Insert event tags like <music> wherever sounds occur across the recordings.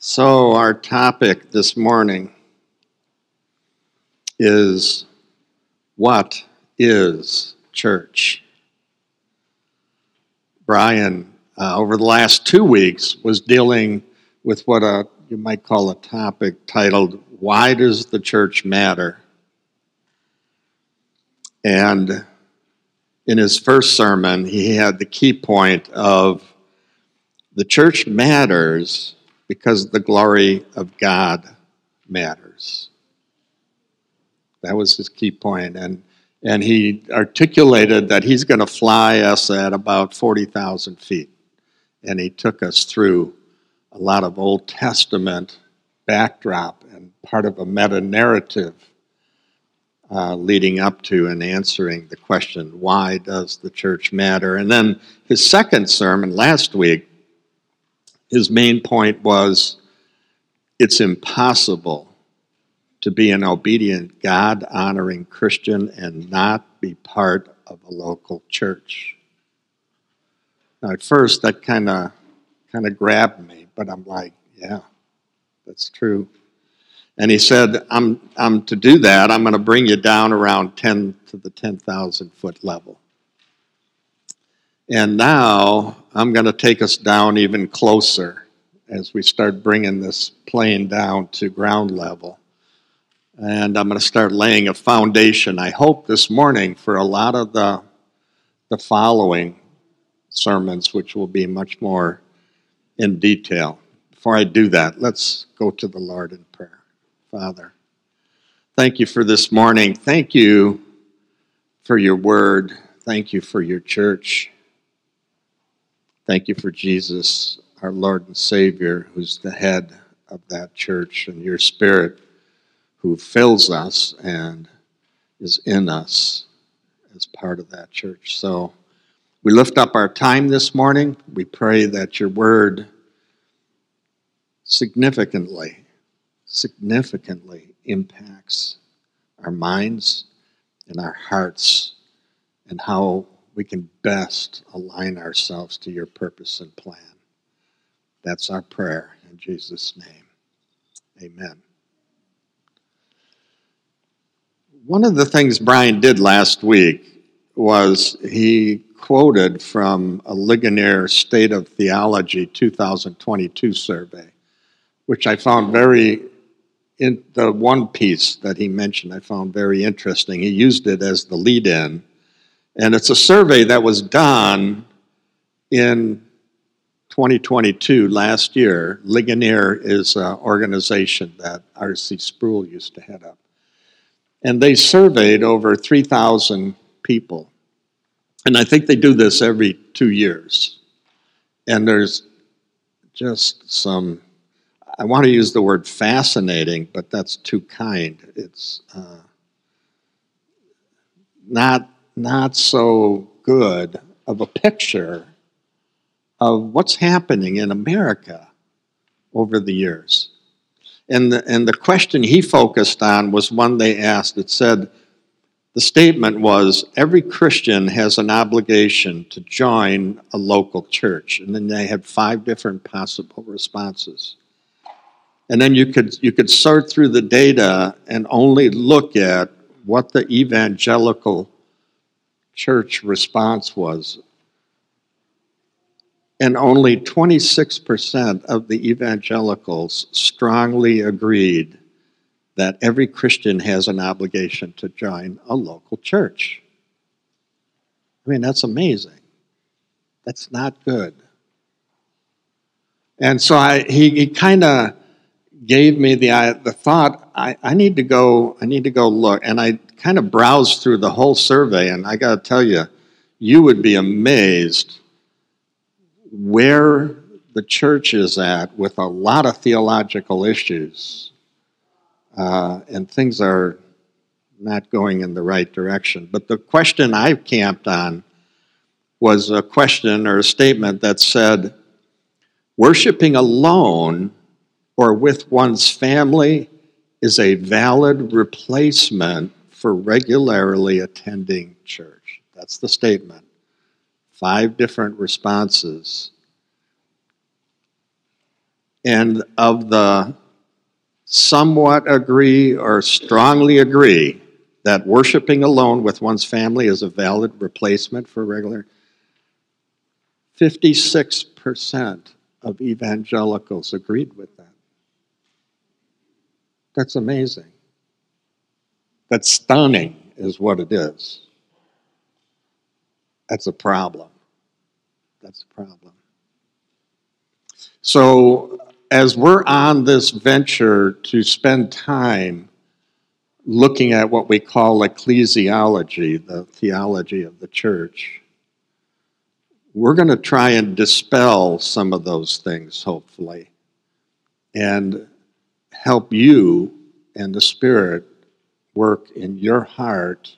So, our topic this morning is what is church? Brian, uh, over the last two weeks, was dealing with what a, you might call a topic titled, Why Does the Church Matter? And in his first sermon, he had the key point of the church matters because the glory of God matters. That was his key point. And, and he articulated that he's going to fly us at about 40,000 feet. And he took us through a lot of Old Testament backdrop and part of a meta narrative uh, leading up to and answering the question, why does the church matter? And then his second sermon last week his main point was it's impossible to be an obedient, God honoring Christian and not be part of a local church. Now, at first, that kind of kind of grabbed me, but I'm like, yeah, that's true. And he said, I'm, I'm to do that, I'm going to bring you down around 10 to the 10,000 foot level. And now I'm going to take us down even closer as we start bringing this plane down to ground level. And I'm going to start laying a foundation, I hope, this morning for a lot of the, the following sermons, which will be much more in detail. Before I do that, let's go to the Lord in prayer. Father, thank you for this morning. Thank you for your word. Thank you for your church. Thank you for Jesus, our Lord and Savior, who's the head of that church, and your Spirit who fills us and is in us as part of that church. So we lift up our time this morning. We pray that your word significantly, significantly impacts our minds and our hearts and how we can best align ourselves to your purpose and plan. That's our prayer in Jesus' name. Amen. One of the things Brian did last week was he quoted from a Ligonier State of Theology 2022 survey, which I found very in the one piece that he mentioned I found very interesting. He used it as the lead in and it's a survey that was done in 2022, last year. Ligonier is an organization that R.C. Sproul used to head up. And they surveyed over 3,000 people. And I think they do this every two years. And there's just some, I want to use the word fascinating, but that's too kind. It's uh, not not so good of a picture of what's happening in America over the years. And the, and the question he focused on was one they asked. It said, the statement was every Christian has an obligation to join a local church. And then they had five different possible responses. And then you could, you could sort through the data and only look at what the evangelical church response was. And only 26% of the evangelicals strongly agreed that every Christian has an obligation to join a local church. I mean, that's amazing. That's not good. And so I, he, he kind of gave me the, the thought I, I need to go I need to go look and I kind of browsed through the whole survey, and I got to tell you, you would be amazed where the church is at with a lot of theological issues, uh, and things are not going in the right direction. But the question I camped on was a question or a statement that said, worshiping alone or with one's family is a valid replacement for regularly attending church. That's the statement. Five different responses. and of the somewhat agree or strongly agree that worshiping alone with one's family is a valid replacement for regular 56% of evangelicals agreed with that. That's amazing. That's stunning, is what it is. That's a problem. That's a problem. So, as we're on this venture to spend time looking at what we call ecclesiology, the theology of the church, we're going to try and dispel some of those things, hopefully, and help you and the Spirit work in your heart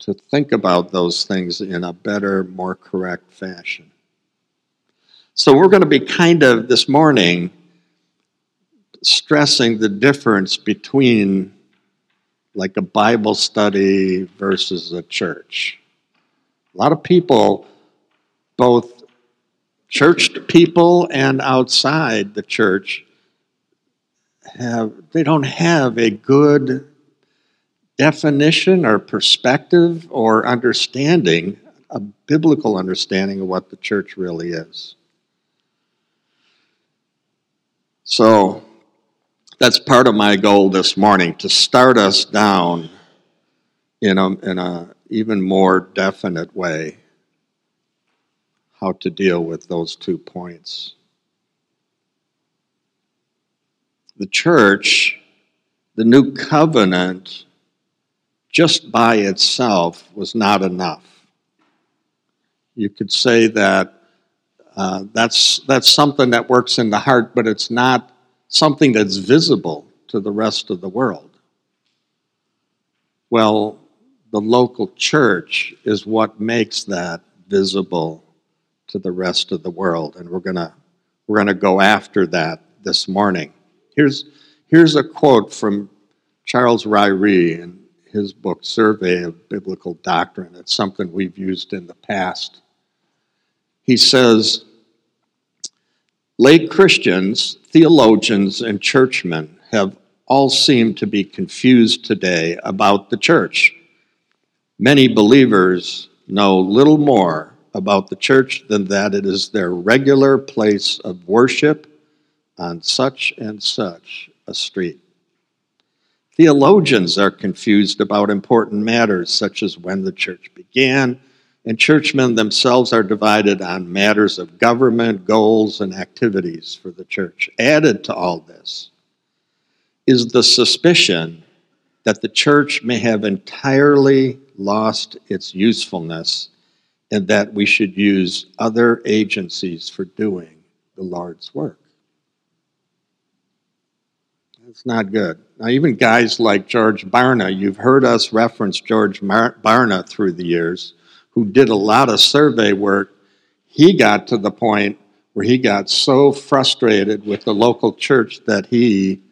to think about those things in a better, more correct fashion. So, we're going to be kind of this morning stressing the difference between like a Bible study versus a church. A lot of people both churched people and outside the church have they don't have a good definition or perspective or understanding a biblical understanding of what the church really is so that's part of my goal this morning to start us down in a, in a even more definite way how to deal with those two points. The church, the new covenant, just by itself was not enough. You could say that uh, that's, that's something that works in the heart, but it's not something that's visible to the rest of the world. Well, the local church is what makes that visible to the rest of the world. And we're to we're to go after that this morning. Here's, here's a quote from Charles Ryrie in his book, Survey of Biblical Doctrine. It's something we've used in the past. He says, Late Christians, theologians, and churchmen have all seemed to be confused today about the church. Many believers know little more about the church than that it is their regular place of worship on such and such a street. Theologians are confused about important matters such as when the church began, and churchmen themselves are divided on matters of government, goals, and activities for the church. Added to all this is the suspicion that the church may have entirely lost its usefulness and that we should use other agencies for doing the Lord's work. That's not good. Now, even guys like George Barna, you've heard us reference George Barna through the years, who did a lot of survey work. He got to the point where he got so frustrated with the local church that he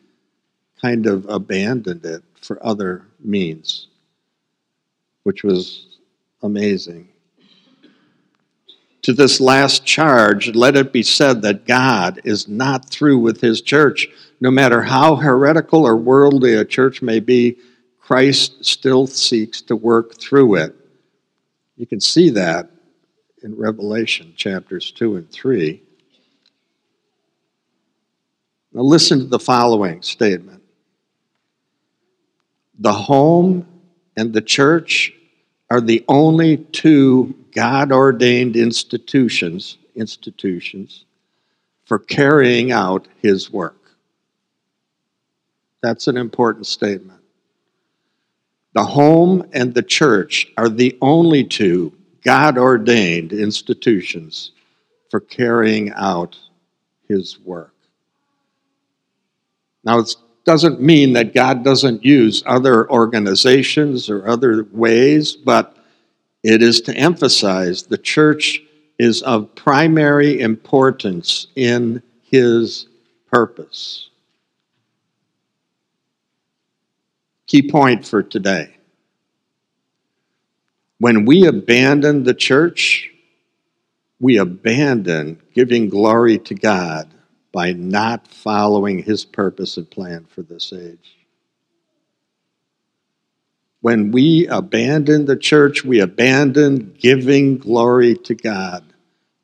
kind of abandoned it for other means, which was amazing to this last charge, let it be said that God is not through with his church. No matter how heretical or worldly a church may be, Christ still seeks to work through it. You can see that in Revelation chapters 2 and 3. Now, listen to the following statement The home and the church are the only two God ordained institutions, institutions for carrying out his work. That's an important statement. The home and the church are the only two God ordained institutions for carrying out his work. Now, it doesn't mean that God doesn't use other organizations or other ways, but it is to emphasize the church is of primary importance in his purpose. Key point for today. When we abandon the church, we abandon giving glory to God by not following his purpose and plan for this age. When we abandon the church, we abandon giving glory to God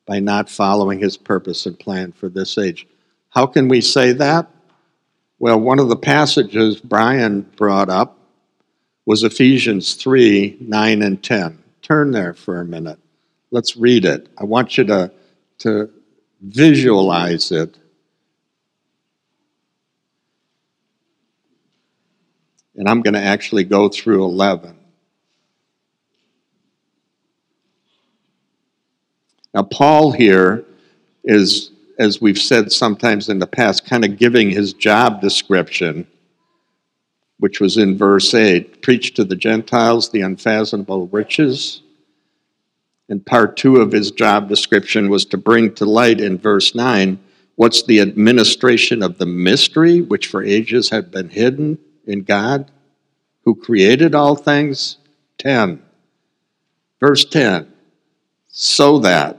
by not following his purpose and plan for this age. How can we say that? Well, one of the passages Brian brought up was Ephesians 3 9 and 10. Turn there for a minute. Let's read it. I want you to, to visualize it. And I'm going to actually go through 11. Now, Paul here is, as we've said sometimes in the past, kind of giving his job description, which was in verse 8 preach to the Gentiles the unfathomable riches. And part two of his job description was to bring to light in verse 9 what's the administration of the mystery which for ages had been hidden in God who created all things. 10. Verse 10 so that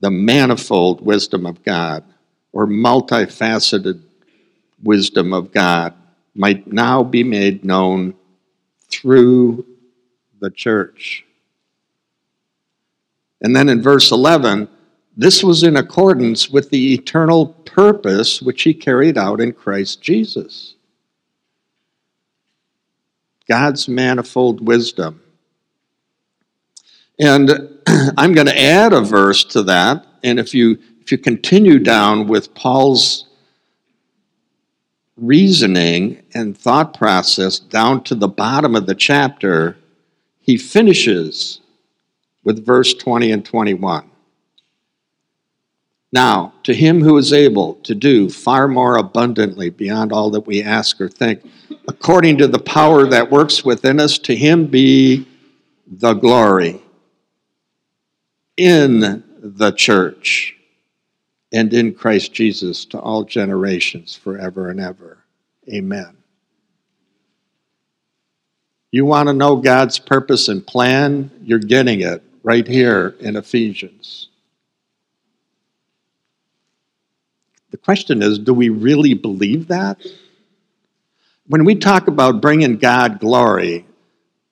the manifold wisdom of God or multifaceted wisdom of God might now be made known through the church. And then in verse 11, this was in accordance with the eternal purpose which he carried out in Christ Jesus. God's manifold wisdom. And <clears throat> I'm going to add a verse to that. And if you, if you continue down with Paul's reasoning and thought process down to the bottom of the chapter, he finishes with verse 20 and 21. Now, to him who is able to do far more abundantly beyond all that we ask or think, according to the power that works within us, to him be the glory in the church and in Christ Jesus to all generations forever and ever. Amen. You want to know God's purpose and plan? You're getting it right here in Ephesians. The question is do we really believe that? When we talk about bringing God glory,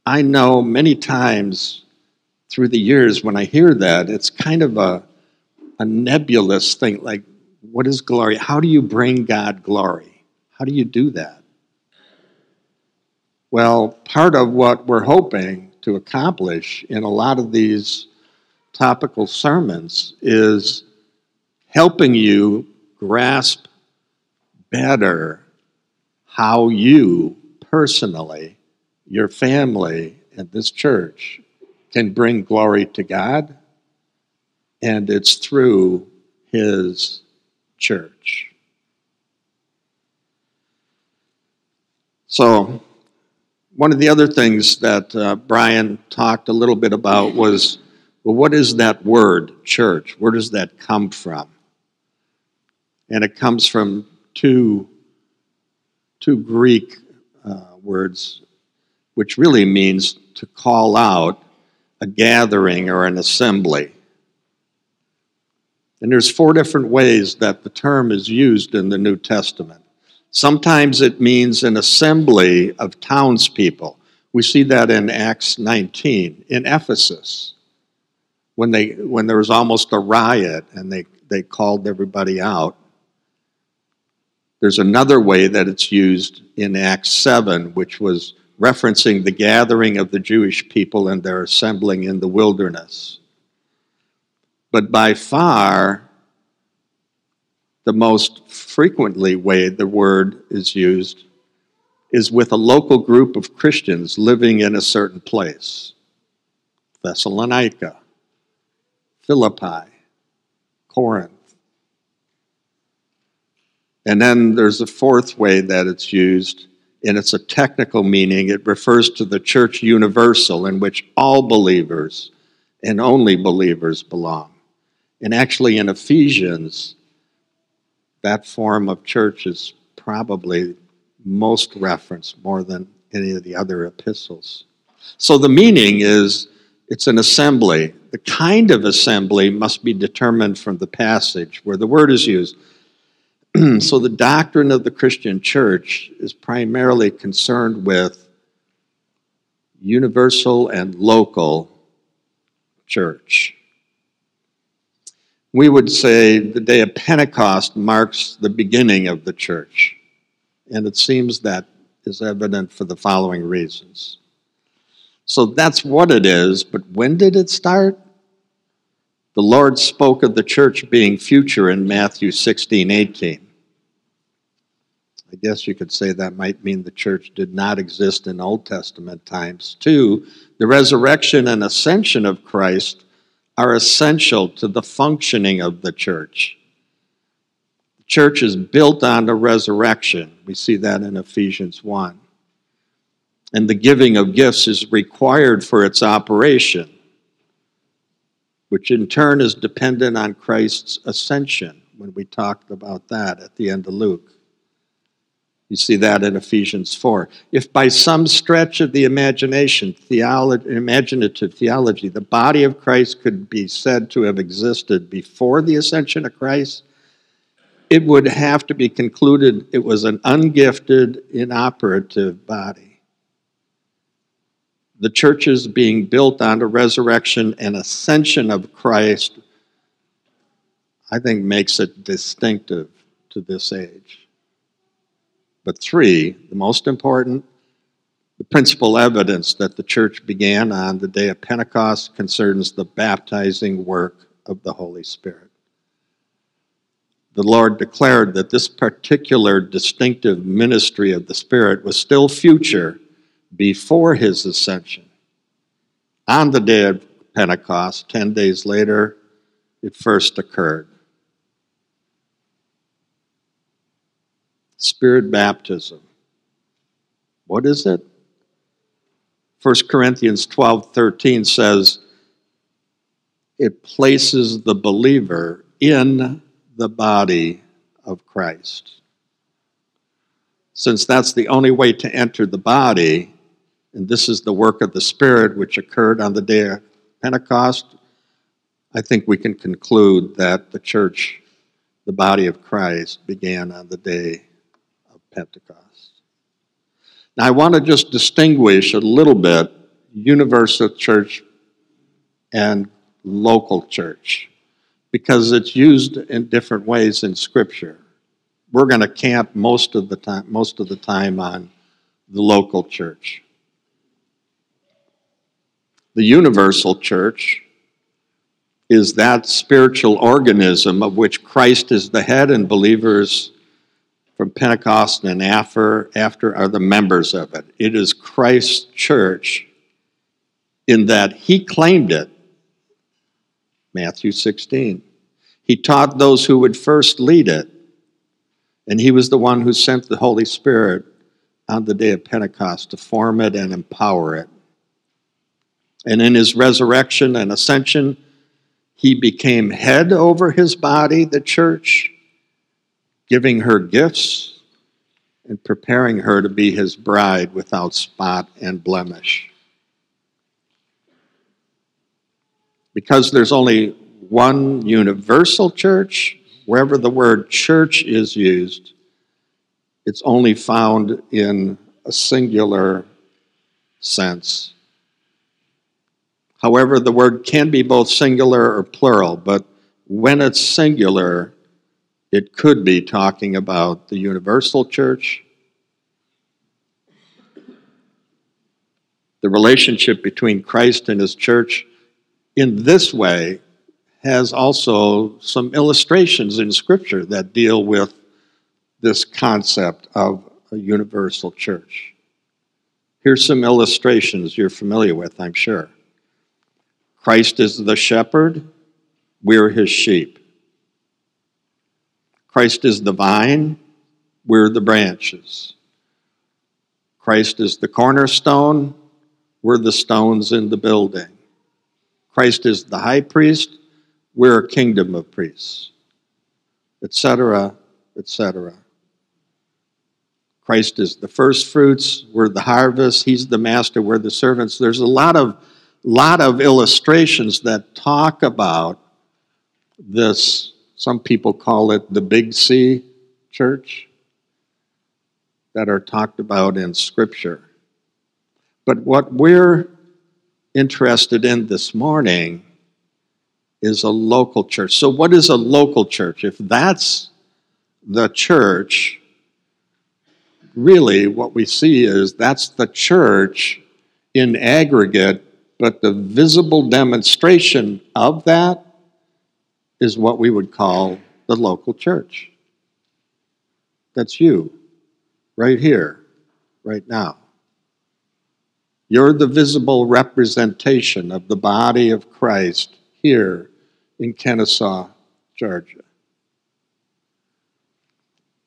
I know many times through the years when I hear that, it's kind of a, a nebulous thing like, what is glory? How do you bring God glory? How do you do that? Well, part of what we're hoping to accomplish in a lot of these topical sermons is helping you grasp better how you personally, your family, and this church can bring glory to God, and it's through His church. So, one of the other things that uh, Brian talked a little bit about was well, what is that word, church? Where does that come from? And it comes from two, two Greek uh, words, which really means to call out a gathering or an assembly. And there's four different ways that the term is used in the New Testament. Sometimes it means an assembly of townspeople. We see that in Acts 19 in Ephesus when, they, when there was almost a riot and they, they called everybody out. There's another way that it's used in Acts 7, which was referencing the gathering of the Jewish people and their assembling in the wilderness. But by far, the most frequently way the word is used is with a local group of Christians living in a certain place Thessalonica, Philippi, Corinth. And then there's a fourth way that it's used and it's a technical meaning. It refers to the church universal in which all believers and only believers belong. And actually, in Ephesians, that form of church is probably most referenced more than any of the other epistles. So the meaning is it's an assembly The kind of assembly must be determined from the passage where the word is used. <clears throat> so the doctrine of the Christian church is primarily concerned with universal and local church. We would say the day of Pentecost marks the beginning of the church, and it seems that is evident for the following reasons. So that's what it is, but when did it start? The Lord spoke of the church being future in Matthew 16, 18. I guess you could say that might mean the church did not exist in Old Testament times. Two, the resurrection and ascension of Christ are essential to the functioning of the church. The church is built on the resurrection. We see that in Ephesians 1. And the giving of gifts is required for its operation, which in turn is dependent on Christ's ascension when we talked about that at the end of Luke. You see that in Ephesians 4. If by some stretch of the imagination, theology, imaginative theology, the body of Christ could be said to have existed before the ascension of Christ, it would have to be concluded it was an ungifted, inoperative body. The church is being built on the resurrection and ascension of Christ, I think makes it distinctive to this age. But three, the most important, the principal evidence that the church began on the day of Pentecost concerns the baptizing work of the Holy Spirit. The Lord declared that this particular distinctive ministry of the Spirit was still future before his ascension. On the day of Pentecost, 10 days later, it first occurred. Spirit baptism. What is it? 1 Corinthians 12 13 says, it places the believer in the body of Christ. Since that's the only way to enter the body, and this is the work of the Spirit which occurred on the day of Pentecost, I think we can conclude that the church, the body of Christ, began on the day Pentecost. Now, I want to just distinguish a little bit universal church and local church because it's used in different ways in Scripture. We're going to camp most of the time, most of the time on the local church. The universal church is that spiritual organism of which Christ is the head and believers from Pentecost and after, after are the members of it. It is Christ's church in that he claimed it. Matthew 16. He taught those who would first lead it, and he was the one who sent the Holy Spirit on the day of Pentecost to form it and empower it. And in his resurrection and ascension, he became head over his body, the church, giving her gifts and preparing her to be his bride without spot and blemish. Because there's only one universal church, wherever the word church is used, it's only found in a singular sense. However, the word can be both singular or plural, but when it's singular, it could be talking about the universal church, the relationship between Christ and his church in this way has also some illustrations in Scripture that deal with this concept of a universal church. Here's some illustrations you're familiar with, I'm sure. Christ is the shepherd, we're his sheep. Christ is the vine, we're the branches. Christ is the cornerstone, we're the stones in the building. Christ is the high priest, we're a kingdom of priests, etc., etc. Christ is the first fruits, we're the harvest, he's the master, we're the servants. There's a lot of lot of illustrations that talk about this. Some people call it the Big C church that are talked about in Scripture. But what we're interested in this morning is a local church. So, what is a local church? If that's the church, really what we see is that's the church in aggregate, but the visible demonstration of that is what we would call the local church. That's you, right here, right now. You're the visible representation of the body of Christ here in Kennesaw, Georgia.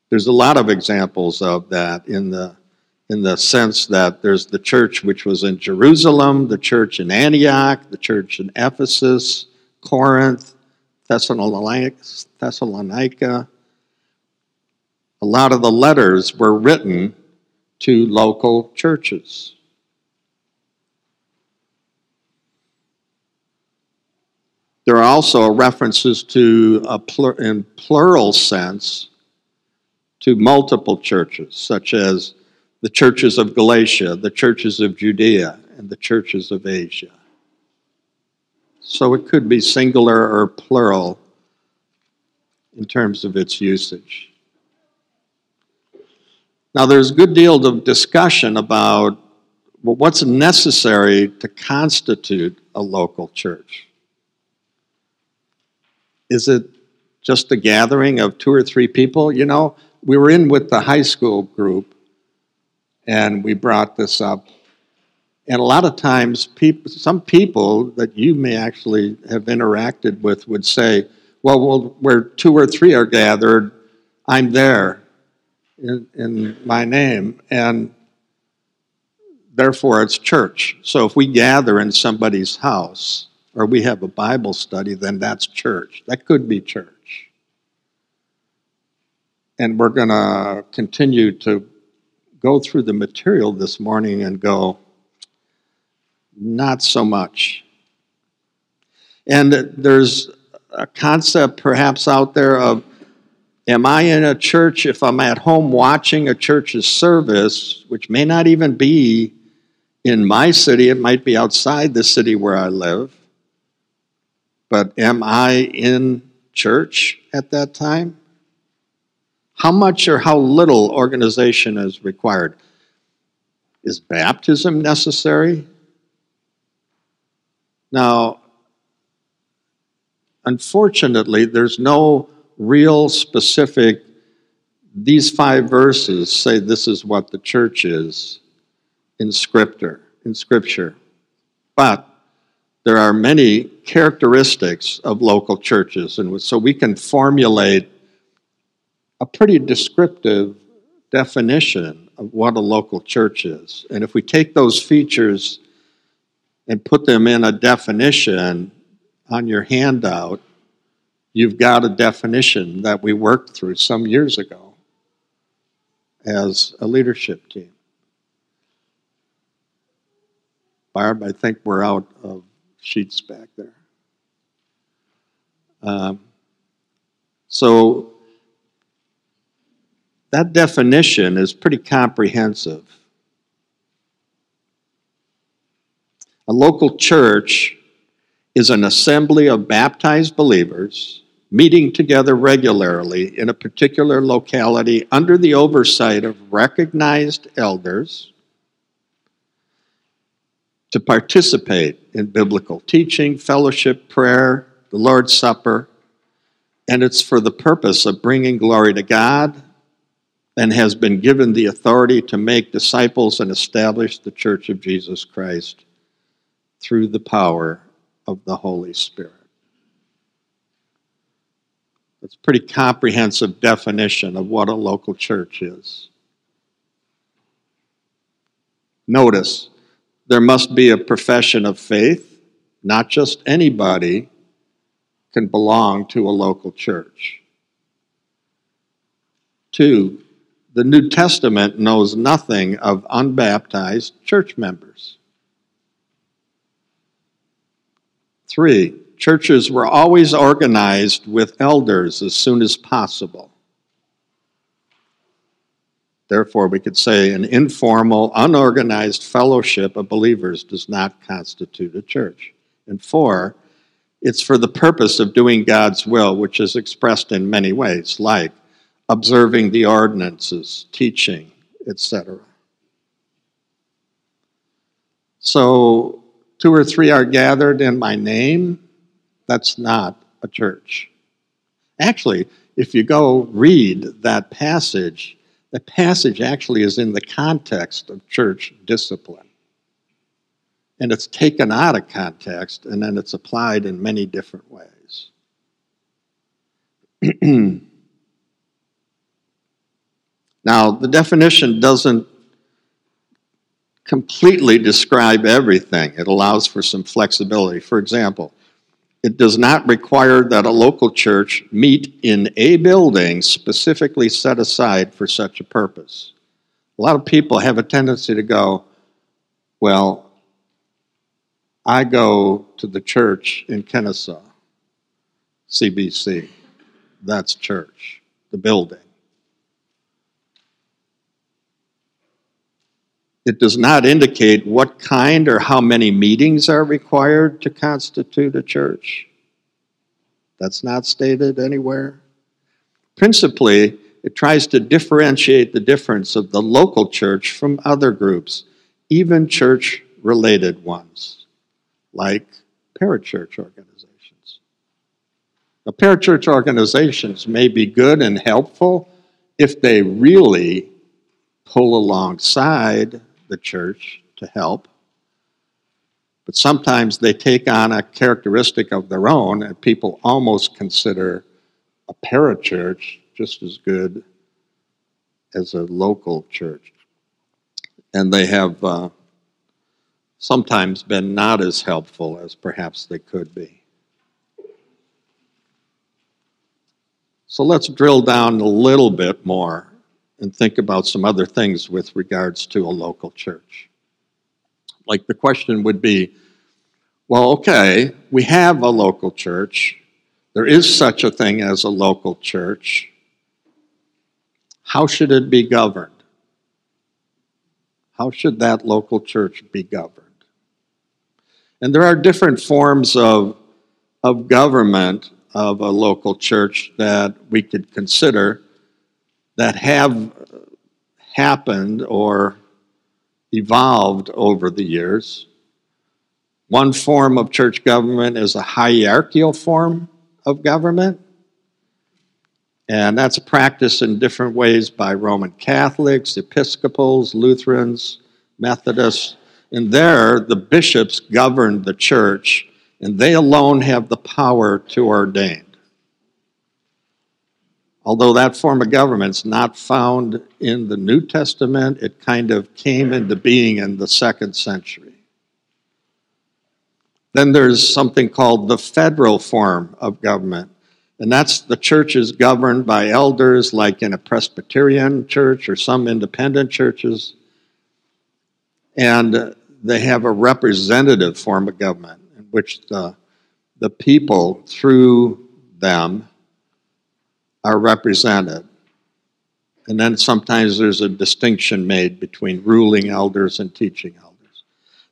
There's a lot of examples of that in the in the sense that there's the church which was in Jerusalem, the church in Antioch, the church in Ephesus, Corinth. Thessalonica. A lot of the letters were written to local churches. There are also references to, a in plural sense, to multiple churches, such as the churches of Galatia, the churches of Judea, and the churches of Asia. So it could be singular or plural in terms of its usage. Now, there's a good deal of discussion about what's necessary to constitute a local church. Is it just a gathering of two or three people? You know, we were in with the high school group and we brought this up. And a lot of times, people, some people that you may actually have interacted with would say, well, well where two or three are gathered, I'm there in, in my name. And therefore, it's church. So if we gather in somebody's house, or we have a Bible study, then that's church. That could be church. And we're going to continue to go through the material this morning and go, not so much. And there's a concept perhaps out there of am I in a church if I'm at home watching a church's service, which may not even be in my city, it might be outside the city where I live. But am I in church at that time? How much or how little organization is required? Is baptism necessary? Now, unfortunately, there's no real specific, these five verses say this is what the church is in scripture, in scripture. But there are many characteristics of local churches, and so we can formulate a pretty descriptive definition of what a local church is. And if we take those features and put them in a definition on your handout, you've got a definition that we worked through some years ago as a leadership team. Barb, I think we're out of sheets back there. Um, so that definition is pretty comprehensive. A local church is an assembly of baptized believers meeting together regularly in a particular locality under the oversight of recognized elders to participate in biblical teaching, fellowship, prayer, the Lord's Supper, and it's for the purpose of bringing glory to God and has been given the authority to make disciples and establish the church of Jesus Christ through the power of the Holy Spirit. That's a pretty comprehensive definition of what a local church is. Notice, there must be a profession of faith. Not just anybody can belong to a local church. Two, the New Testament knows nothing of unbaptized church members. Three, churches were always organized with elders as soon as possible. Therefore, we could say an informal, unorganized fellowship of believers does not constitute a church. And four, it's for the purpose of doing God's will, which is expressed in many ways, like observing the ordinances, teaching, etc. So, two or three are gathered in my name, that's not a church. Actually, if you go read that passage, the passage actually is in the context of church discipline. And it's taken out of context and then it's applied in many different ways. <clears throat> now, the definition doesn't completely describe everything, it allows for some flexibility. For example, it does not require that a local church meet in a building specifically set aside for such a purpose. A lot of people have a tendency to go, well, I go to the church in Kennesaw, CBC. That's church, the building. It does not indicate what kind or how many meetings are required to constitute a church. That's not stated anywhere. Principally, it tries to differentiate the difference of the local church from other groups, even church related ones, like parachurch organizations. Now, parachurch organizations may be good and helpful if they really pull alongside the church to help. But sometimes they take on a characteristic of their own, and people almost consider a parachurch just as good as a local church. And they have uh, sometimes been not as helpful as perhaps they could be. So let's drill down a little bit more and think about some other things with regards to a local church. Like the question would be well, okay, we have a local church, there is such a thing as a local church. How should it be governed? How should that local church be governed? And there are different forms of, of government of a local church that we could consider that have happened or evolved over the years. One form of church government is a hierarchical form of government. And that's practiced in different ways by Roman Catholics, Episcopals, Lutherans, Methodists. And there, the bishops govern the church, and they alone have the power to ordain although that form of government's not found in the New Testament, it kind of came into being in the second century. Then there's something called the federal form of government, and that's the church is governed by elders, like in a Presbyterian church or some independent churches, and they have a representative form of government in which the, the people, through them, are represented. And then sometimes there's a distinction made between ruling elders and teaching elders.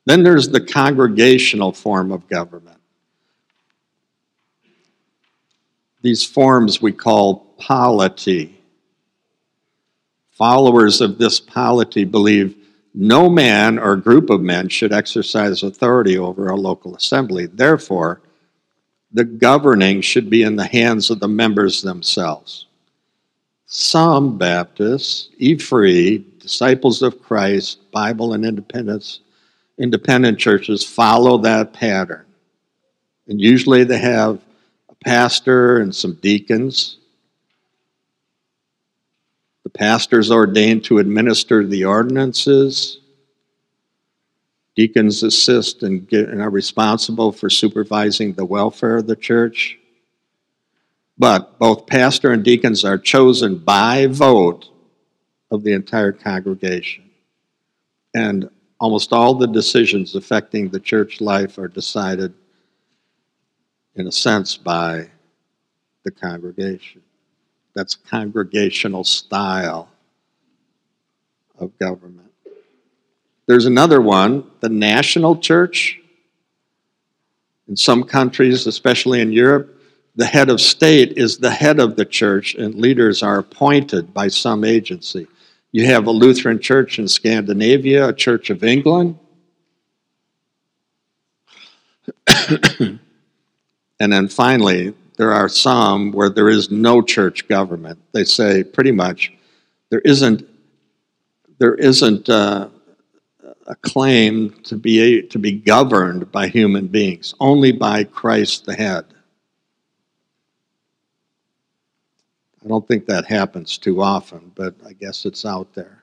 Then there's the congregational form of government. These forms we call polity. Followers of this polity believe no man or group of men should exercise authority over a local assembly. Therefore, the governing should be in the hands of the members themselves. Some Baptists, E-Free, Disciples of Christ, Bible and Independence, independent churches follow that pattern. And usually they have a pastor and some deacons. The pastor is ordained to administer the ordinances. Deacons assist and, get, and are responsible for supervising the welfare of the church. But both pastor and deacons are chosen by vote of the entire congregation. And almost all the decisions affecting the church life are decided in a sense, by the congregation. That's congregational style of government. There's another one, the national church. In some countries, especially in Europe, the head of state is the head of the church, and leaders are appointed by some agency. You have a Lutheran church in Scandinavia, a Church of England. <coughs> and then finally, there are some where there is no church government. They say pretty much there isn't there isn't uh, a claim to be to be governed by human beings, only by Christ the head. I don't think that happens too often, but I guess it's out there.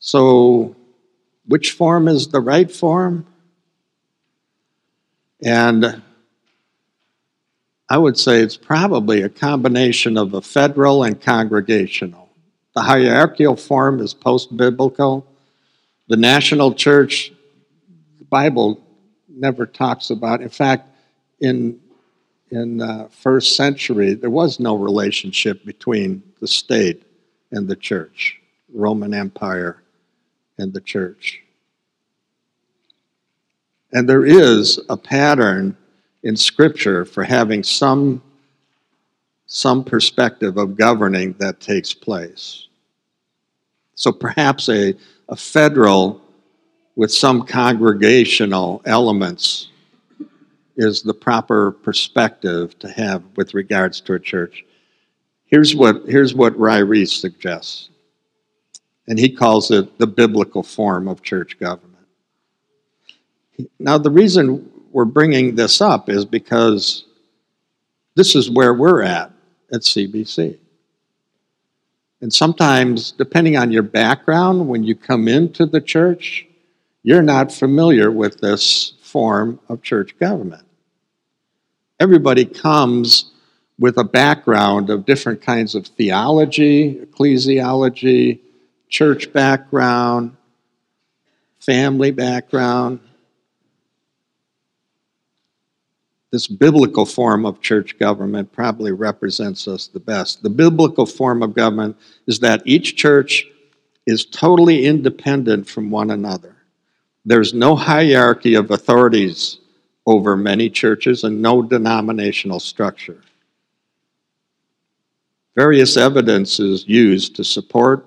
So, which form is the right form? And I would say it's probably a combination of a federal and congregational. The hierarchical form is post biblical. The national church, the Bible never talks about. In fact, in in the first century, there was no relationship between the state and the church, Roman Empire and the church. And there is a pattern in Scripture for having some, some perspective of governing that takes place. So perhaps a, a federal with some congregational elements is the proper perspective to have with regards to a church. Here's what, here's what Ryrie suggests, and he calls it the biblical form of church government. Now, the reason we're bringing this up is because this is where we're at at CBC. And sometimes, depending on your background, when you come into the church, you're not familiar with this form of church government. Everybody comes with a background of different kinds of theology, ecclesiology, church background, family background. This biblical form of church government probably represents us the best. The biblical form of government is that each church is totally independent from one another. There's no hierarchy of authorities over many churches and no denominational structure. Various evidence is used to support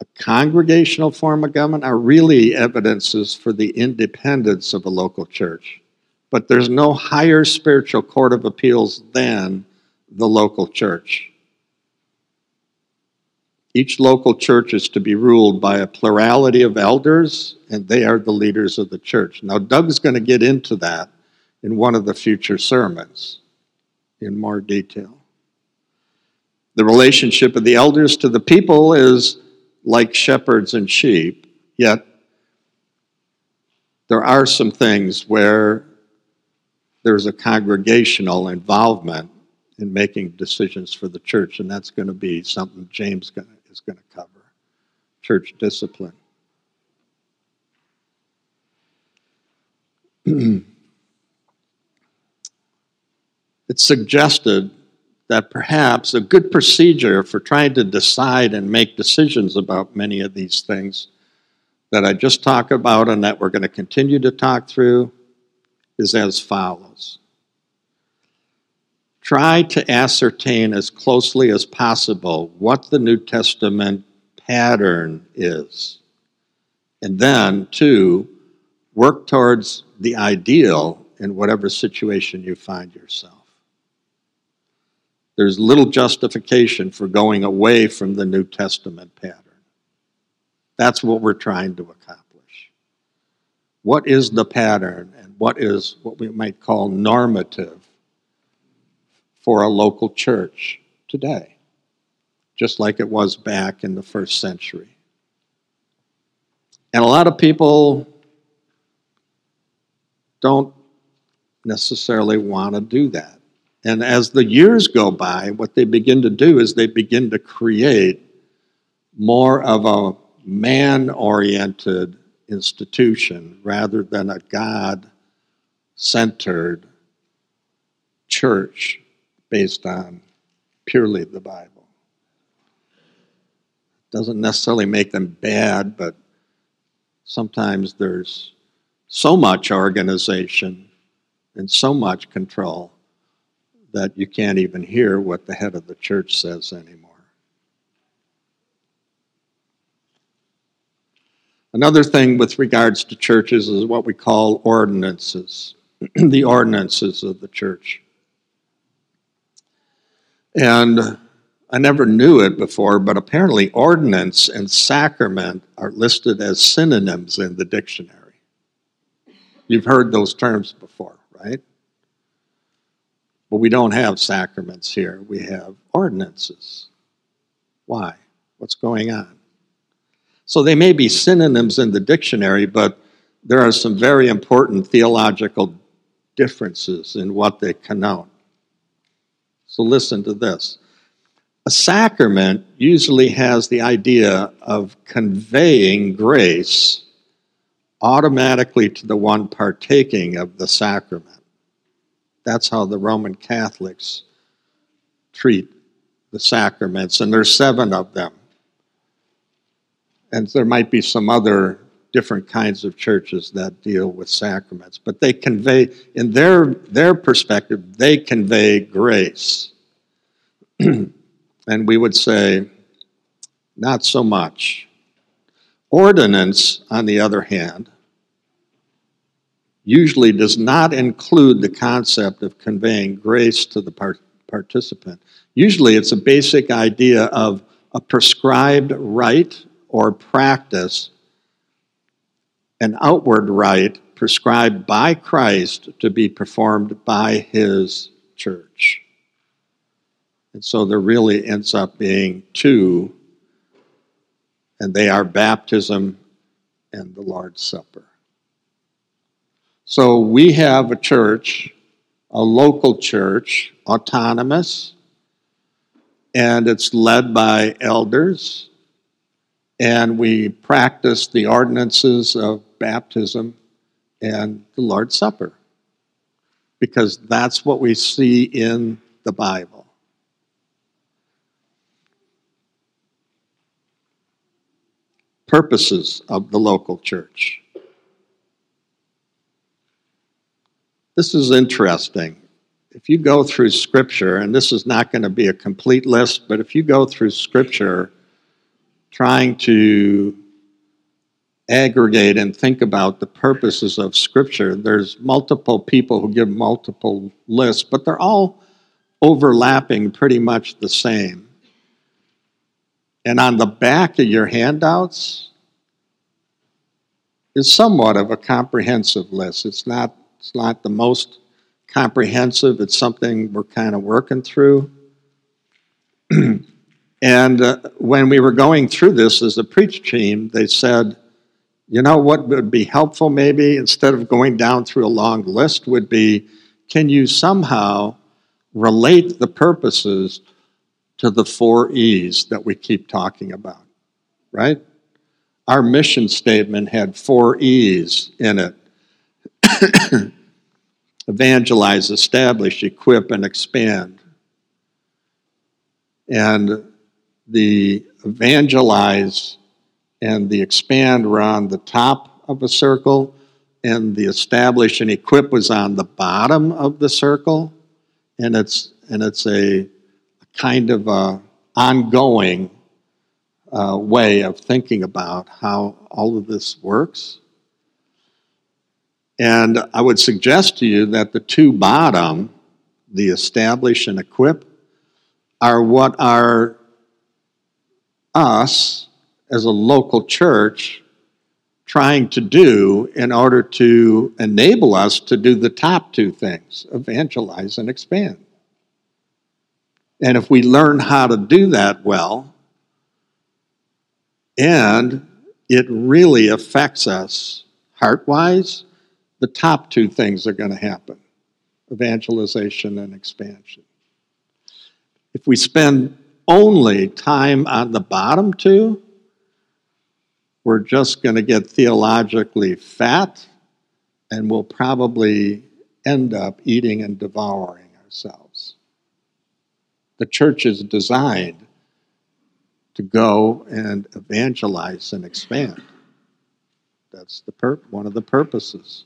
a congregational form of government are really evidences for the independence of a local church. But there's no higher spiritual court of appeals than the local church. Each local church is to be ruled by a plurality of elders, and they are the leaders of the church. Now, Doug's going to get into that in one of the future sermons in more detail. The relationship of the elders to the people is like shepherds and sheep, yet there are some things where there's a congregational involvement in making decisions for the church, and that's going to be something James is going to cover church discipline. <clears throat> it's suggested that perhaps a good procedure for trying to decide and make decisions about many of these things that I just talked about and that we're going to continue to talk through is as follows try to ascertain as closely as possible what the New Testament pattern is. And then, two, work towards the ideal in whatever situation you find yourself. There's little justification for going away from the New Testament pattern. That's what we're trying to accomplish. What is the pattern what is what we might call normative for a local church today, just like it was back in the first century. And a lot of people don't necessarily want to do that. And as the years go by, what they begin to do is they begin to create more of a man oriented institution rather than a God centered church based on purely the Bible. Doesn't necessarily make them bad, but sometimes there's so much organization and so much control that you can't even hear what the head of the church says anymore. Another thing with regards to churches is what we call ordinances, <clears throat> the ordinances of the church. And I never knew it before, but apparently ordinance and sacrament are listed as synonyms in the dictionary. You've heard those terms before, right? But we don't have sacraments here, we have ordinances. Why? What's going on? So they may be synonyms in the dictionary, but there are some very important theological differences in what they connote. So listen to this. A sacrament usually has the idea of conveying grace automatically to the one partaking of the sacrament. That's how the Roman Catholics treat the sacraments, and there's seven of them. And there might be some other different kinds of churches that deal with sacraments, but they convey, in their, their perspective, they convey grace. <clears throat> and we would say, not so much. Ordinance, on the other hand, usually does not include the concept of conveying grace to the part- participant. Usually it's a basic idea of a prescribed rite or practice, an outward rite prescribed by Christ to be performed by his church. And so there really ends up being two, and they are baptism and the Lord's Supper. So we have a church, a local church, autonomous, and it's led by elders, and we practice the ordinances of baptism and the Lord's Supper because that's what we see in the Bible. Purposes of the local church. This is interesting. If you go through Scripture, and this is not going to be a complete list, but if you go through Scripture trying to aggregate and think about the purposes of Scripture, there's multiple people who give multiple lists, but they're all overlapping pretty much the same. And on the back of your handouts is somewhat of a comprehensive list. It's not it's not the most comprehensive, it's something we're kind of working through. <clears throat> and uh, when we were going through this as a preach team, they said, you know what would be helpful maybe instead of going down through a long list would be can you somehow relate the purposes to the four E's that we keep talking about, right? Our mission statement had four E's in it <coughs> evangelize, establish, equip, and expand. And the evangelize and the expand were on the top of a circle, and the establish and equip was on the bottom of the circle. And it's, and it's a kind of a ongoing uh, way of thinking about how all of this works. And I would suggest to you that the two bottom, the establish and equip, are what are us as a local church trying to do in order to enable us to do the top two things evangelize and expand. And if we learn how to do that well, and it really affects us heart wise the top two things are going to happen evangelization and expansion. If we spend only time on the bottom two, we're just going to get theologically fat and we'll probably end up eating and devouring ourselves. The church is designed to go and evangelize and expand. That's the pur- one of the purposes.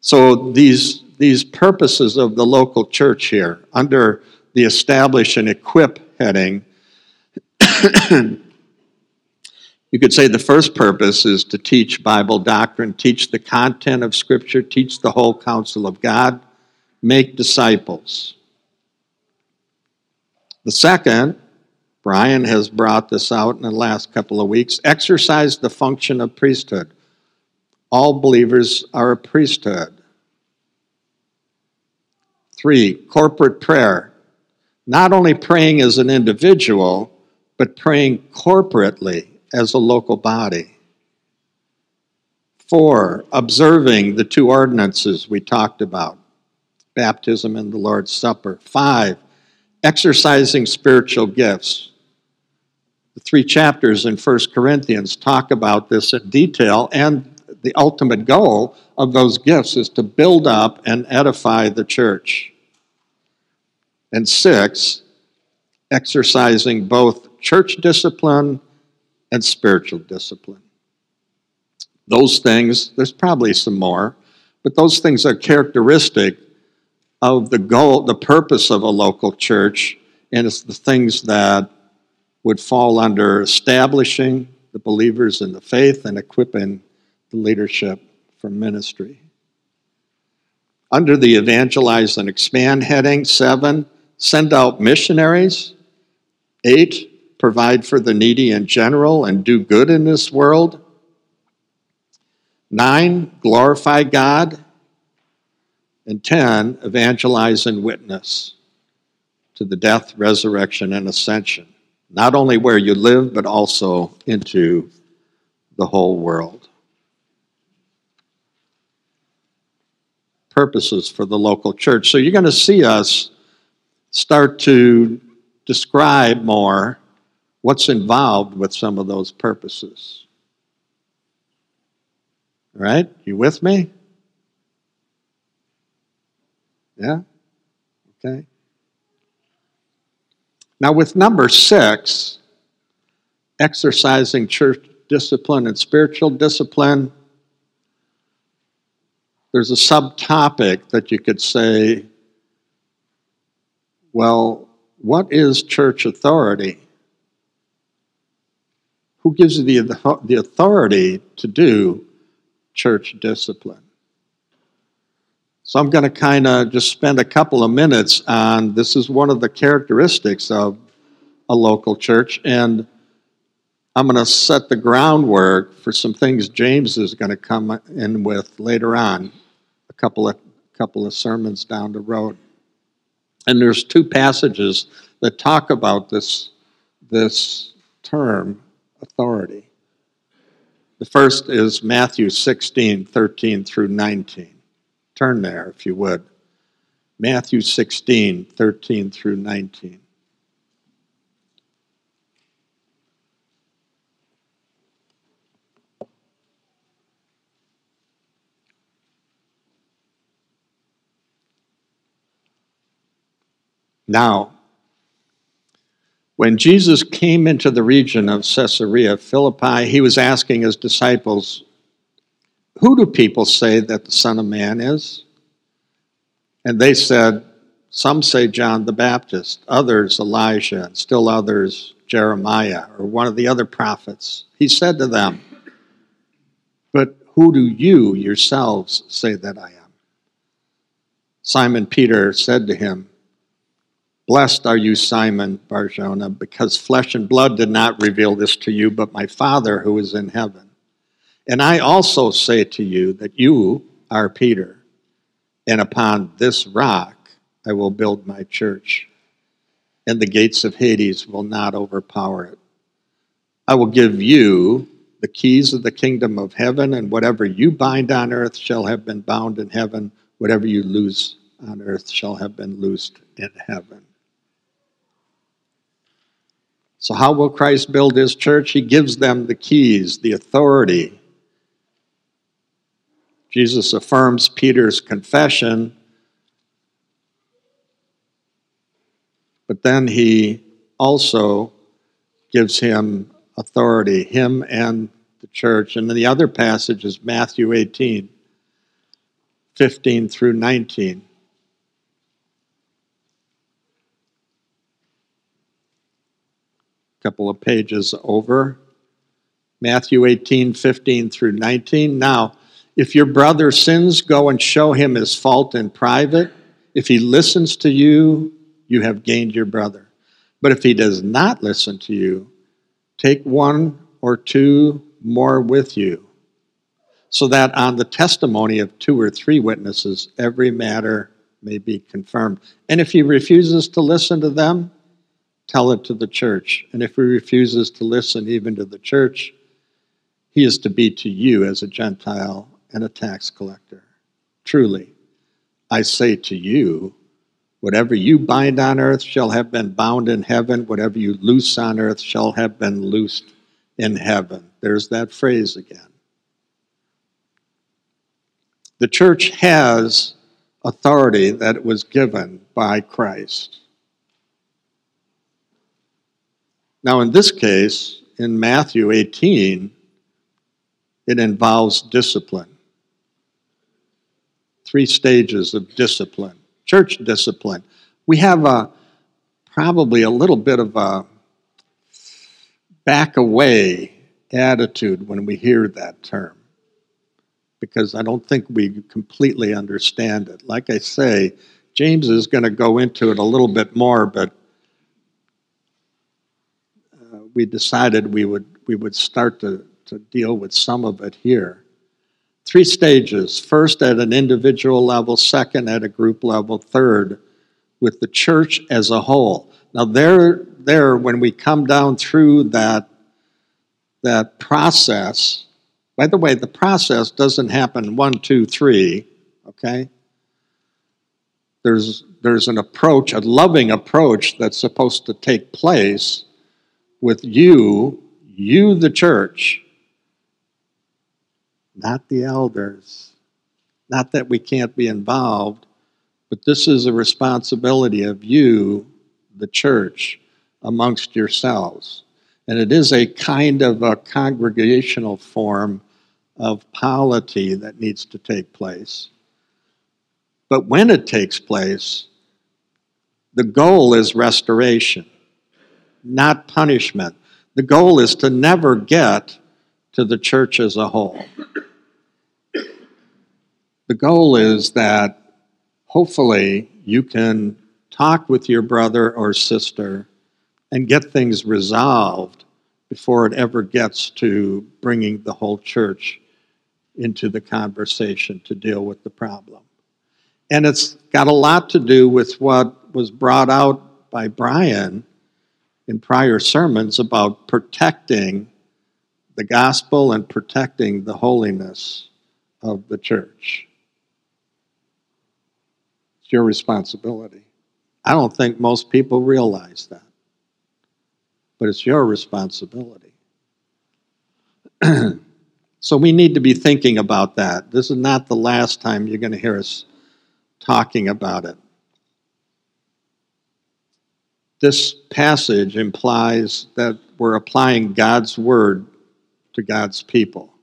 So these, these purposes of the local church here, under the establish and equip heading, <coughs> you could say the first purpose is to teach Bible doctrine, teach the content of Scripture, teach the whole counsel of God, make disciples. The second, Brian has brought this out in the last couple of weeks, exercise the function of priesthood. All believers are a priesthood. Three, corporate prayer. Not only praying as an individual, but praying corporately as a local body. Four, observing the two ordinances we talked about baptism and the Lord's Supper. Five, exercising spiritual gifts. The three chapters in 1 Corinthians talk about this in detail, and the ultimate goal of those gifts is to build up and edify the church. And six, exercising both church discipline and spiritual discipline. Those things, there's probably some more, but those things are characteristic of the goal, the purpose of a local church, and it's the things that would fall under establishing the believers in the faith and equipping the leadership for ministry. Under the evangelize and expand heading, seven, send out missionaries. Eight, provide for the needy in general and do good in this world. Nine, glorify God. And 10, evangelize and witness to the death, resurrection, and ascension, not only where you live, but also into the whole world. Purposes for the local church. So you're going to see us start to describe more what's involved with some of those purposes. Right? You with me? Yeah? Okay. Now, with number six, exercising church discipline and spiritual discipline, there's a subtopic that you could say, well, what is church authority? Who gives you the, the authority to do church discipline? So I'm going to kind of just spend a couple of minutes on this is one of the characteristics of a local church and I'm going to set the groundwork for some things James is going to come in with later on, a couple of couple of sermons down the road. And there's two passages that talk about this this term authority. The first is Matthew 16, 13 through 19. Turn there, if you would. Matthew 16, 13 through 19. Now, when Jesus came into the region of Caesarea Philippi, he was asking his disciples, who do people say that the Son of Man is? And they said, Some say John the Baptist, others Elijah, and still others Jeremiah or one of the other prophets. He said to them, But who do you yourselves say that I am? Simon Peter said to him, Blessed are you, Simon Barjona, because flesh and blood did not reveal this to you, but my Father who is in heaven. And I also say to you that you are Peter, and upon this rock I will build my church, and the gates of Hades will not overpower it. I will give you the keys of the kingdom of heaven, and whatever you bind on earth shall have been bound in heaven, whatever you loose on earth shall have been loosed in heaven. So, how will Christ build his church? He gives them the keys, the authority Jesus affirms Peter's confession, but then he also gives him authority, him and the church. And then the other passage is Matthew 18, 15 through 19. Couple of pages over. Matthew 18, 15 through 19. Now, if your brother sins, go and show him his fault in private. If he listens to you, you have gained your brother. But if he does not listen to you, take one or two more with you, so that on the testimony of two or three witnesses, every matter may be confirmed. And if he refuses to listen to them, tell it to the church. And if he refuses to listen even to the church, he is to be to you as a Gentile and a tax collector. Truly, I say to you, whatever you bind on earth shall have been bound in heaven, whatever you loose on earth shall have been loosed in heaven. There's that phrase again. The church has authority that was given by Christ. Now, in this case, in Matthew 18, it involves discipline. Three stages of discipline, church discipline. We have a, probably a little bit of a back away attitude when we hear that term because I don't think we completely understand it. Like I say, James is going to go into it a little bit more, but we decided we would, we would start to, to deal with some of it here. Three stages first at an individual level, second at a group level, third with the church as a whole. Now, there, there when we come down through that, that process, by the way, the process doesn't happen one, two, three, okay? There's, there's an approach, a loving approach that's supposed to take place with you, you, the church, not the elders. Not that we can't be involved, but this is a responsibility of you, the church, amongst yourselves. And it is a kind of a congregational form of polity that needs to take place. But when it takes place, the goal is restoration not punishment. The goal is to never get to the church as a whole. The goal is that hopefully you can talk with your brother or sister and get things resolved before it ever gets to bringing the whole church into the conversation to deal with the problem. And it's got a lot to do with what was brought out by Brian in prior sermons about protecting the gospel and protecting the holiness of the church. It's your responsibility. I don't think most people realize that, but it's your responsibility. <clears throat> so we need to be thinking about that. This is not the last time you're going to hear us talking about it this passage implies that we're applying God's word to God's people.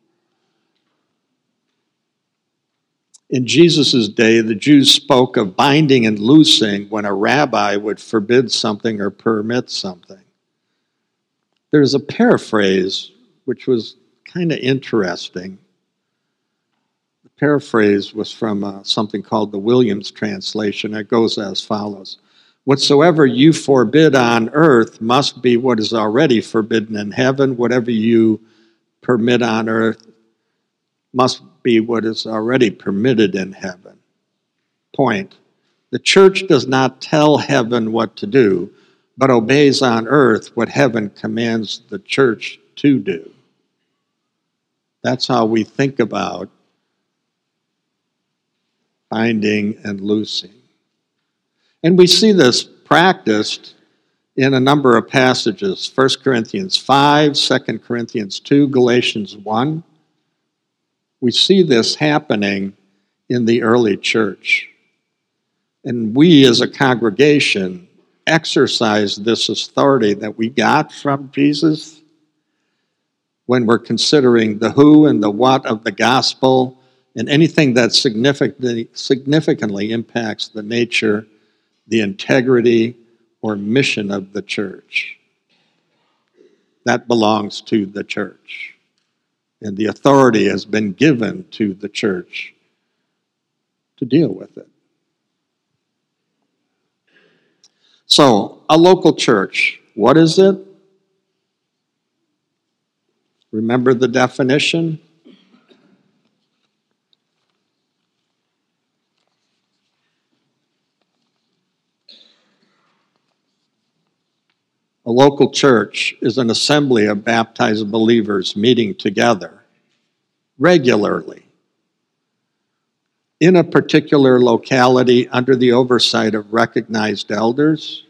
In Jesus' day, the Jews spoke of binding and loosing when a rabbi would forbid something or permit something. There's a paraphrase which was kind of interesting. The paraphrase was from uh, something called the Williams translation. It goes as follows Whatsoever you forbid on earth must be what is already forbidden in heaven. Whatever you permit on earth must be what is already permitted in heaven. Point. The church does not tell heaven what to do, but obeys on earth what heaven commands the church to do. That's how we think about binding and loosing. And we see this practiced in a number of passages 1 Corinthians 5, 2 Corinthians 2, Galatians 1. We see this happening in the early church. And we as a congregation exercise this authority that we got from Jesus when we're considering the who and the what of the gospel and anything that significantly, significantly impacts the nature, the integrity, or mission of the church. That belongs to the church. And the authority has been given to the church to deal with it. So, a local church, what is it? Remember the definition? A local church is an assembly of baptized believers meeting together regularly in a particular locality under the oversight of recognized elders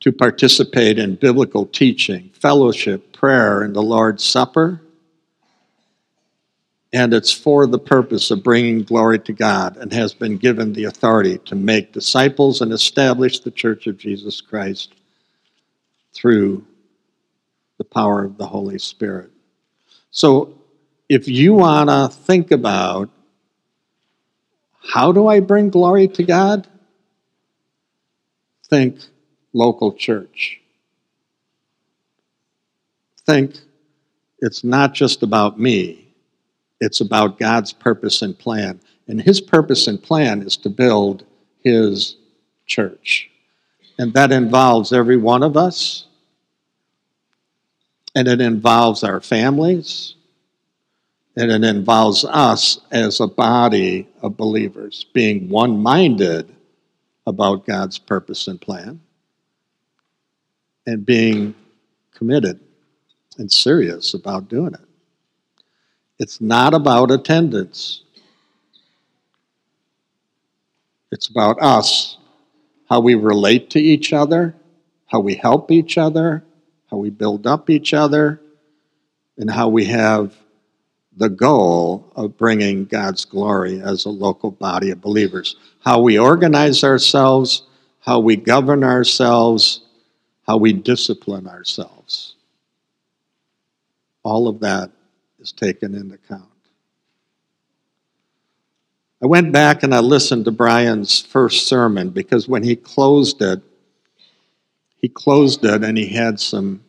to participate in biblical teaching, fellowship, prayer, and the Lord's Supper. And it's for the purpose of bringing glory to God and has been given the authority to make disciples and establish the church of Jesus Christ through the power of the Holy Spirit. So, if you want to think about how do I bring glory to God? Think local church. Think it's not just about me, it's about God's purpose and plan. And His purpose and plan is to build His church. And that involves every one of us, and it involves our families, and it involves us as a body of believers being one minded about God's purpose and plan and being committed and serious about doing it. It's not about attendance, it's about us, how we relate to each other, how we help each other, how we build up each other, and how we have the goal of bringing God's glory as a local body of believers. How we organize ourselves, how we govern ourselves, how we discipline ourselves. All of that is taken into account. I went back and I listened to Brian's first sermon because when he closed it, he closed it and he had some,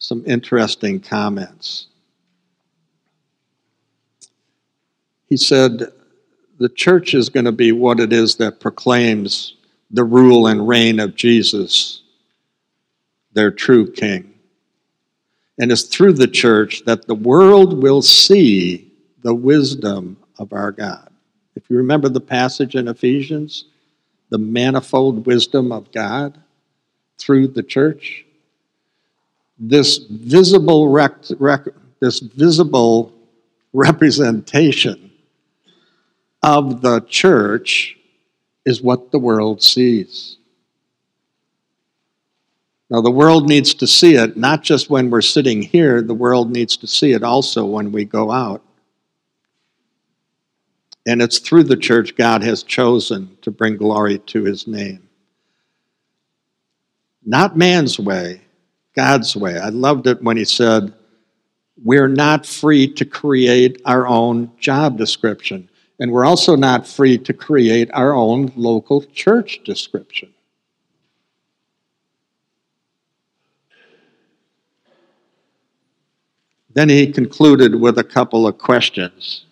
some interesting comments. He said, The church is going to be what it is that proclaims the rule and reign of Jesus, their true king. And it's through the church that the world will see the wisdom of our God. If you remember the passage in Ephesians, the manifold wisdom of God through the church, this visible, rec- rec- this visible representation of the church is what the world sees. Now, the world needs to see it not just when we're sitting here, the world needs to see it also when we go out. And it's through the church God has chosen to bring glory to his name. Not man's way, God's way. I loved it when he said, We're not free to create our own job description. And we're also not free to create our own local church description. Then he concluded with a couple of questions.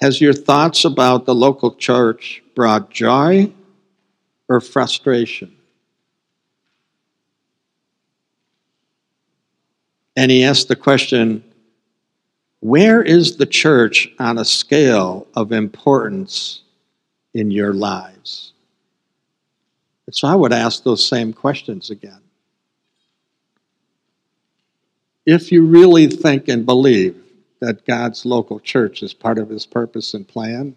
Has your thoughts about the local church brought joy or frustration? And he asked the question where is the church on a scale of importance in your lives? And so I would ask those same questions again. If you really think and believe that God's local church is part of his purpose and plan,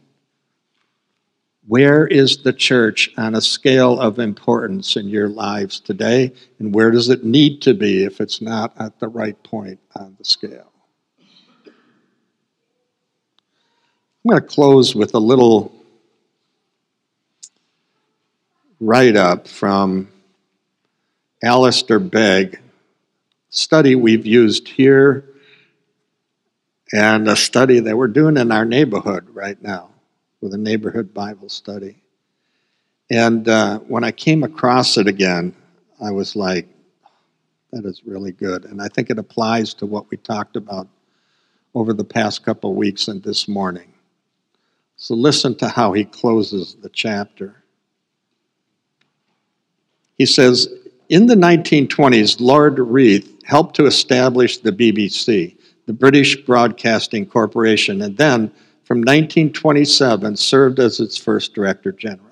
Where is the church on a scale of importance in your lives today? And where does it need to be if it's not at the right point on the scale? I'm going to close with a little write up from Alistair Begg, study we've used here, and a study that we're doing in our neighborhood right now with a neighborhood Bible study. And uh, when I came across it again, I was like, that is really good. And I think it applies to what we talked about over the past couple weeks and this morning. So listen to how he closes the chapter. He says, in the 1920s, Lord Reith helped to establish the BBC, the British Broadcasting Corporation, and then from 1927 served as its first Director General.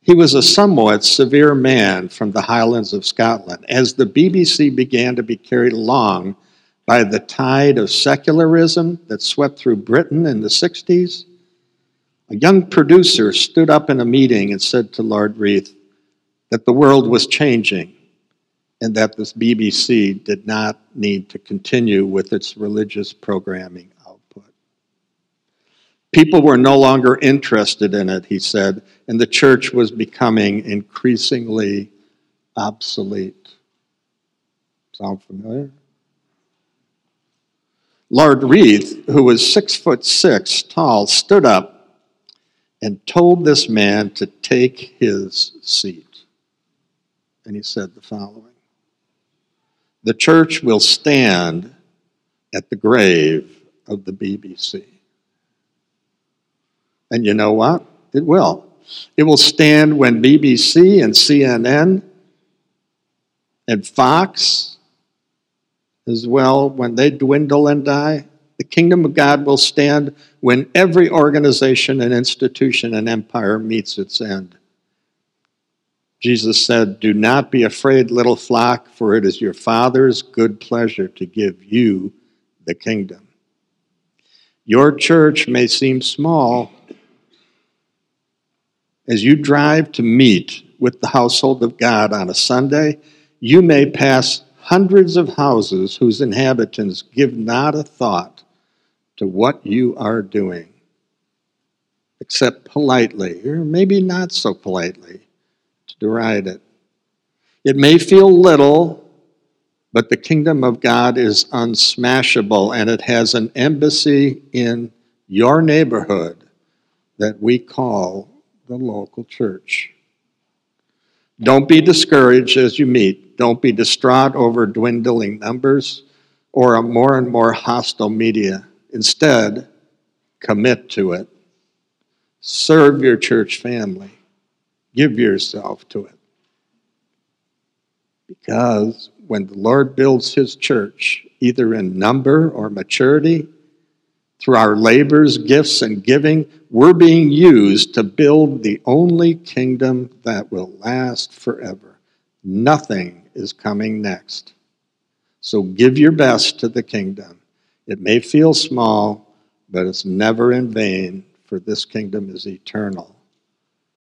He was a somewhat severe man from the Highlands of Scotland. As the BBC began to be carried along by the tide of secularism that swept through Britain in the 60s, a young producer stood up in a meeting and said to Lord Reith that the world was changing and that this BBC did not need to continue with its religious programming output. People were no longer interested in it, he said, and the church was becoming increasingly obsolete. Sound familiar? Lord Reith, who was six foot six tall, stood up and told this man to take his seat. And he said the following the church will stand at the grave of the BBC. And you know what? It will. It will stand when BBC and CNN and Fox, as well, when they dwindle and die. The kingdom of God will stand when every organization and institution and empire meets its end. Jesus said, Do not be afraid, little flock, for it is your Father's good pleasure to give you the kingdom. Your church may seem small. As you drive to meet with the household of God on a Sunday, you may pass hundreds of houses whose inhabitants give not a thought to what you are doing, except politely, or maybe not so politely deride it. It may feel little, but the kingdom of God is unsmashable, and it has an embassy in your neighborhood that we call the local church. Don't be discouraged as you meet. Don't be distraught over dwindling numbers or a more and more hostile media. Instead, commit to it. Serve your church family. Give yourself to it. Because when the Lord builds his church, either in number or maturity, through our labors, gifts, and giving, we're being used to build the only kingdom that will last forever. Nothing is coming next. So give your best to the kingdom. It may feel small, but it's never in vain, for this kingdom is eternal